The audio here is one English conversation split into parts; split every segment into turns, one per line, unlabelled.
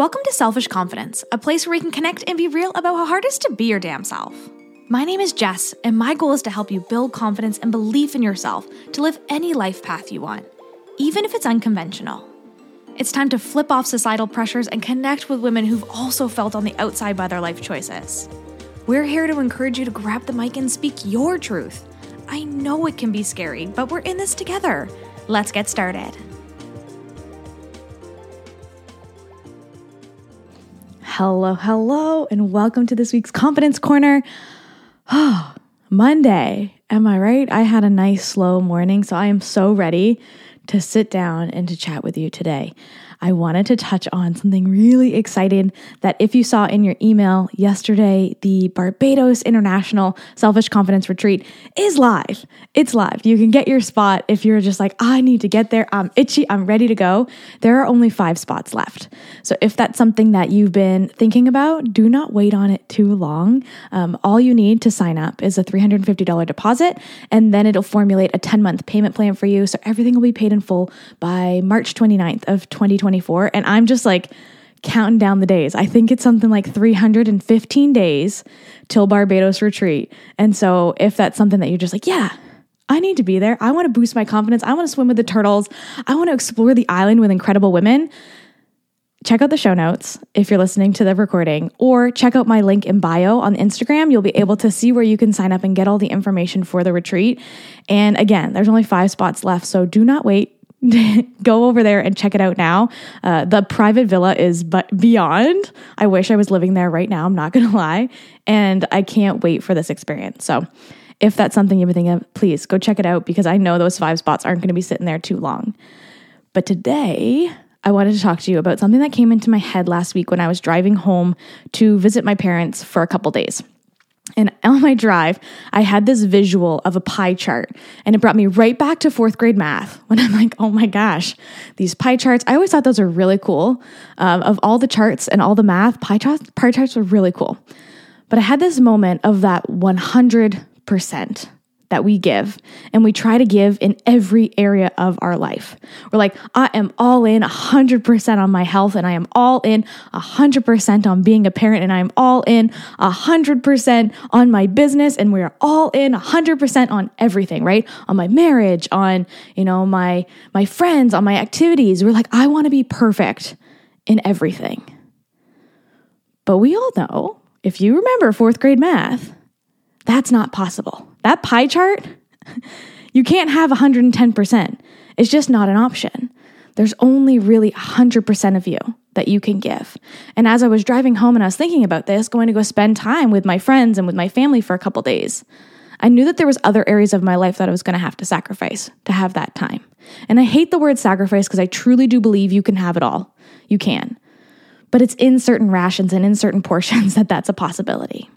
Welcome to Selfish Confidence, a place where we can connect and be real about how hard it is to be your damn self. My name is Jess, and my goal is to help you build confidence and belief in yourself to live any life path you want, even if it's unconventional. It's time to flip off societal pressures and connect with women who've also felt on the outside by their life choices. We're here to encourage you to grab the mic and speak your truth. I know it can be scary, but we're in this together. Let's get started. Hello, hello, and welcome to this week's Confidence Corner. Oh, Monday. Am I right? I had a nice slow morning, so I am so ready to sit down and to chat with you today. I wanted to touch on something really exciting that if you saw in your email yesterday, the Barbados International Selfish Confidence Retreat is live. It's live. You can get your spot if you're just like, I need to get there. I'm itchy. I'm ready to go. There are only five spots left. So if that's something that you've been thinking about, do not wait on it too long. Um, all you need to sign up is a $350 deposit, and then it'll formulate a 10 month payment plan for you. So everything will be paid in full by March 29th of 2024. And I'm just like counting down the days. I think it's something like 315 days till Barbados retreat. And so if that's something that you're just like, yeah, I need to be there. I want to boost my confidence. I want to swim with the turtles. I want to explore the island with incredible women. Check out the show notes if you're listening to the recording, or check out my link in bio on Instagram. You'll be able to see where you can sign up and get all the information for the retreat. And again, there's only five spots left, so do not wait go over there and check it out now. Uh, the private villa is but beyond. I wish I was living there right now. I'm not gonna lie, and I can't wait for this experience. So, if that's something you've been thinking of, please go check it out because I know those five spots aren't going to be sitting there too long. But today, I wanted to talk to you about something that came into my head last week when I was driving home to visit my parents for a couple days. And on my drive, I had this visual of a pie chart, and it brought me right back to fourth grade math when I'm like, oh my gosh, these pie charts. I always thought those were really cool. Um, of all the charts and all the math, pie charts, pie charts were really cool. But I had this moment of that 100% that we give and we try to give in every area of our life. We're like, I am all in 100% on my health and I am all in 100% on being a parent and I am all in 100% on my business and we're all in 100% on everything, right? On my marriage, on, you know, my my friends, on my activities. We're like, I want to be perfect in everything. But we all know, if you remember 4th grade math, that's not possible. That pie chart, you can't have 110%. It's just not an option. There's only really 100% of you that you can give. And as I was driving home and I was thinking about this, going to go spend time with my friends and with my family for a couple days, I knew that there was other areas of my life that I was going to have to sacrifice to have that time. And I hate the word sacrifice because I truly do believe you can have it all. You can. But it's in certain rations and in certain portions that that's a possibility.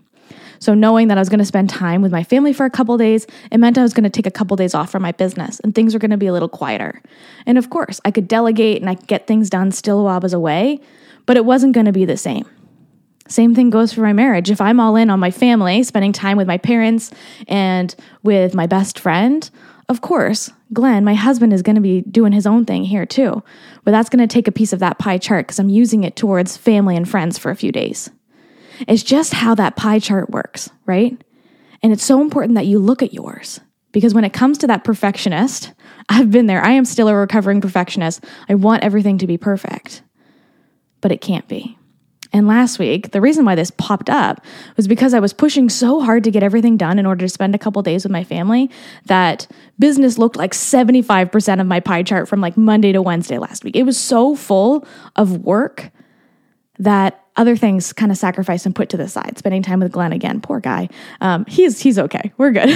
So knowing that I was going to spend time with my family for a couple days, it meant I was going to take a couple days off from my business and things were going to be a little quieter. And of course, I could delegate and I could get things done still while I was away, but it wasn't going to be the same. Same thing goes for my marriage. If I'm all in on my family, spending time with my parents and with my best friend, of course, Glenn, my husband, is going to be doing his own thing here too. But that's going to take a piece of that pie chart because I'm using it towards family and friends for a few days. It's just how that pie chart works, right? And it's so important that you look at yours because when it comes to that perfectionist, I've been there. I am still a recovering perfectionist. I want everything to be perfect, but it can't be. And last week, the reason why this popped up was because I was pushing so hard to get everything done in order to spend a couple days with my family that business looked like 75% of my pie chart from like Monday to Wednesday last week. It was so full of work that other things kind of sacrificed and put to the side. Spending time with Glenn again, poor guy. Um, he's he's okay. We're good.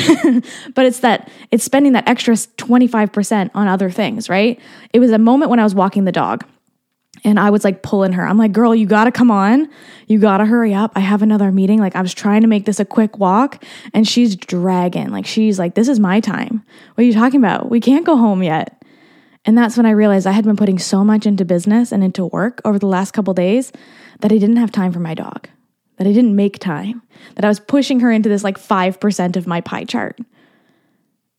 but it's that it's spending that extra twenty five percent on other things, right? It was a moment when I was walking the dog. And I was like pulling her. I'm like, girl, you gotta come on. You gotta hurry up. I have another meeting. Like, I was trying to make this a quick walk, and she's dragging. Like, she's like, this is my time. What are you talking about? We can't go home yet. And that's when I realized I had been putting so much into business and into work over the last couple days that I didn't have time for my dog, that I didn't make time, that I was pushing her into this like 5% of my pie chart.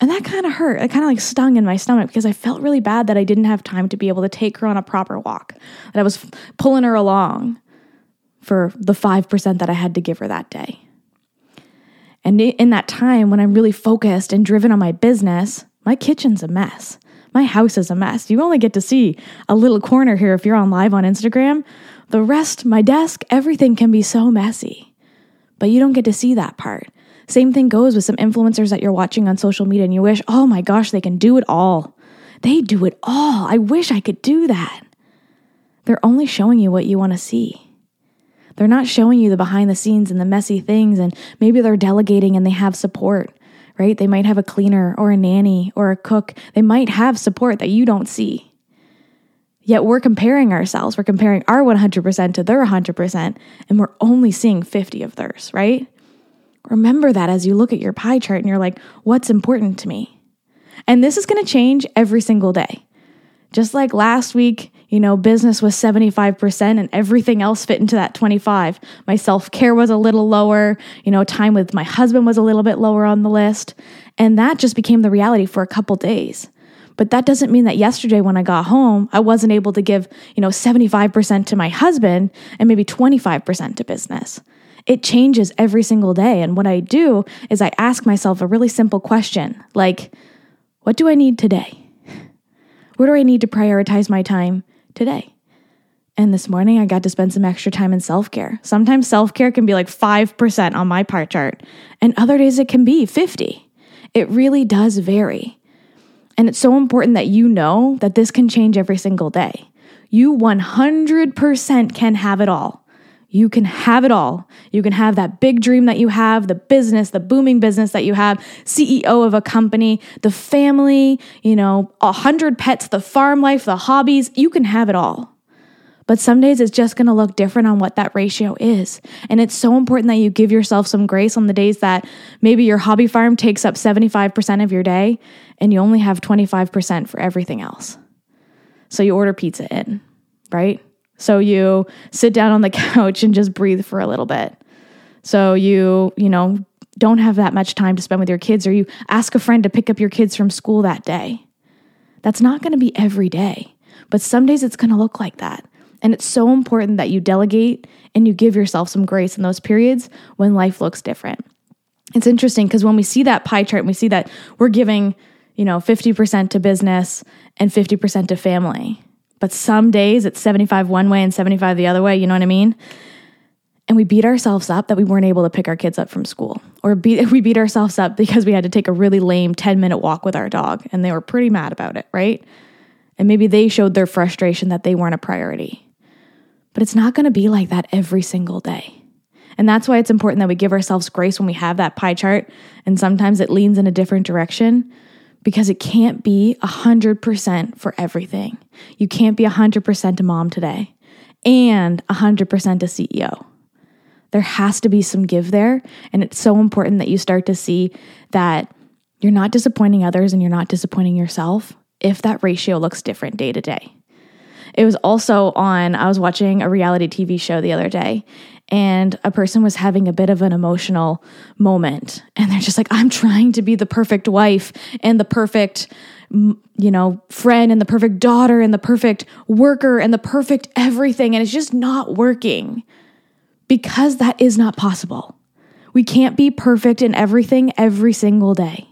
And that kind of hurt. It kind of like stung in my stomach because I felt really bad that I didn't have time to be able to take her on a proper walk, that I was pulling her along for the 5% that I had to give her that day. And in that time when I'm really focused and driven on my business, my kitchen's a mess. My house is a mess. You only get to see a little corner here if you're on live on Instagram. The rest, my desk, everything can be so messy. But you don't get to see that part. Same thing goes with some influencers that you're watching on social media and you wish, oh my gosh, they can do it all. They do it all. I wish I could do that. They're only showing you what you want to see. They're not showing you the behind the scenes and the messy things, and maybe they're delegating and they have support, right? They might have a cleaner or a nanny or a cook. They might have support that you don't see. Yet we're comparing ourselves. We're comparing our 100% to their 100%, and we're only seeing 50 of theirs, right? Remember that as you look at your pie chart and you're like, what's important to me? And this is going to change every single day. Just like last week, you know, business was 75% and everything else fit into that 25. My self-care was a little lower, you know, time with my husband was a little bit lower on the list, and that just became the reality for a couple days. But that doesn't mean that yesterday when I got home, I wasn't able to give, you know, 75% to my husband and maybe 25% to business it changes every single day. And what I do is I ask myself a really simple question like, what do I need today? Where do I need to prioritize my time today? And this morning, I got to spend some extra time in self care. Sometimes self care can be like 5% on my pie chart, and other days it can be 50. It really does vary. And it's so important that you know that this can change every single day. You 100% can have it all. You can have it all. You can have that big dream that you have, the business, the booming business that you have, CEO of a company, the family, you know, a hundred pets, the farm life, the hobbies. You can have it all. But some days it's just going to look different on what that ratio is. And it's so important that you give yourself some grace on the days that maybe your hobby farm takes up 75% of your day and you only have 25% for everything else. So you order pizza in, right? So you sit down on the couch and just breathe for a little bit. So you, you know, don't have that much time to spend with your kids, or you ask a friend to pick up your kids from school that day. That's not going to be every day, but some days it's going to look like that. And it's so important that you delegate and you give yourself some grace in those periods when life looks different. It's interesting because when we see that pie chart and we see that we're giving, you know, 50% to business and 50% to family, but some days it's 75 one way and 75 the other way, you know what I mean? And we beat ourselves up that we weren't able to pick our kids up from school. Or we beat ourselves up because we had to take a really lame 10 minute walk with our dog and they were pretty mad about it, right? And maybe they showed their frustration that they weren't a priority. But it's not gonna be like that every single day. And that's why it's important that we give ourselves grace when we have that pie chart and sometimes it leans in a different direction because it can't be 100% for everything. You can't be 100% a mom today and 100% a CEO. There has to be some give there. And it's so important that you start to see that you're not disappointing others and you're not disappointing yourself if that ratio looks different day to day. It was also on, I was watching a reality TV show the other day, and a person was having a bit of an emotional moment and they're just like i'm trying to be the perfect wife and the perfect you know friend and the perfect daughter and the perfect worker and the perfect everything and it's just not working because that is not possible. We can't be perfect in everything every single day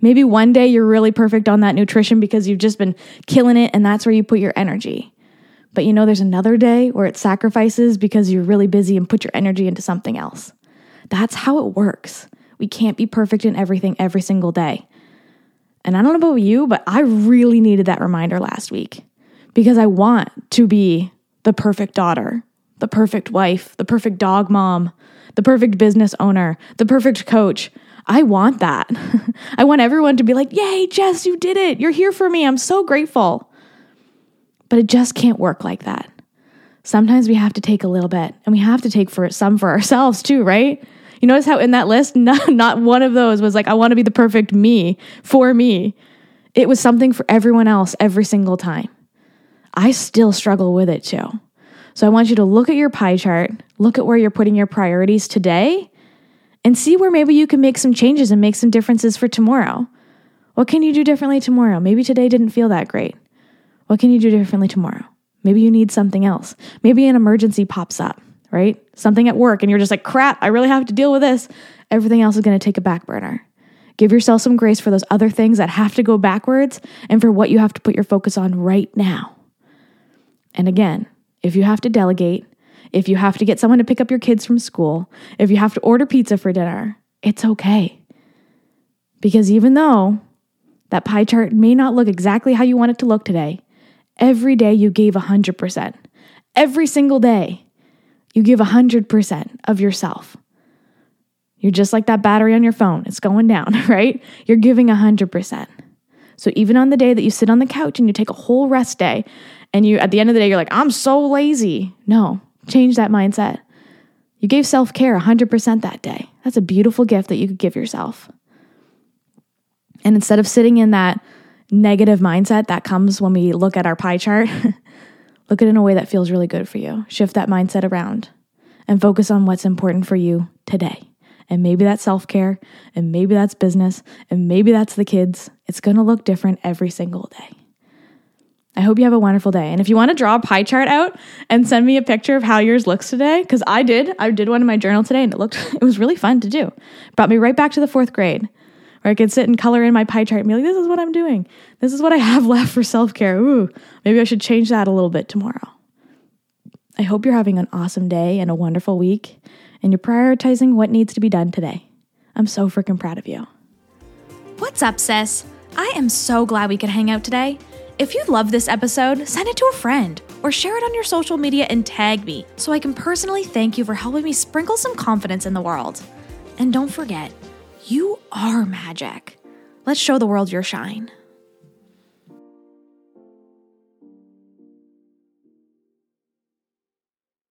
maybe one day you're really perfect on that nutrition because you've just been killing it and that's where you put your energy but you know, there's another day where it sacrifices because you're really busy and put your energy into something else. That's how it works. We can't be perfect in everything every single day. And I don't know about you, but I really needed that reminder last week because I want to be the perfect daughter, the perfect wife, the perfect dog mom, the perfect business owner, the perfect coach. I want that. I want everyone to be like, Yay, Jess, you did it. You're here for me. I'm so grateful. But it just can't work like that. Sometimes we have to take a little bit and we have to take for some for ourselves too, right? You notice how in that list, not, not one of those was like, I want to be the perfect me for me. It was something for everyone else every single time. I still struggle with it too. So I want you to look at your pie chart, look at where you're putting your priorities today, and see where maybe you can make some changes and make some differences for tomorrow. What can you do differently tomorrow? Maybe today didn't feel that great. What can you do differently tomorrow? Maybe you need something else. Maybe an emergency pops up, right? Something at work, and you're just like, crap, I really have to deal with this. Everything else is going to take a back burner. Give yourself some grace for those other things that have to go backwards and for what you have to put your focus on right now. And again, if you have to delegate, if you have to get someone to pick up your kids from school, if you have to order pizza for dinner, it's okay. Because even though that pie chart may not look exactly how you want it to look today, every day you gave 100%. Every single day, you give 100% of yourself. You're just like that battery on your phone. It's going down, right? You're giving 100%. So even on the day that you sit on the couch and you take a whole rest day and you at the end of the day you're like, "I'm so lazy." No, change that mindset. You gave self-care 100% that day. That's a beautiful gift that you could give yourself. And instead of sitting in that negative mindset that comes when we look at our pie chart, look at it in a way that feels really good for you. Shift that mindset around and focus on what's important for you today. And maybe that's self care, and maybe that's business, and maybe that's the kids. It's gonna look different every single day. I hope you have a wonderful day. And if you want to draw a pie chart out and send me a picture of how yours looks today, because I did, I did one in my journal today and it looked, it was really fun to do. Brought me right back to the fourth grade where I could sit and color in my pie chart and be like, this is what I'm doing. This is what I have left for self care. Ooh, maybe I should change that a little bit tomorrow. I hope you're having an awesome day and a wonderful week and you're prioritizing what needs to be done today. I'm so freaking proud of you.
What's up, sis? I am so glad we could hang out today. If you love this episode, send it to a friend or share it on your social media and tag me so I can personally thank you for helping me sprinkle some confidence in the world. And don't forget, you are magic. Let's show the world your shine.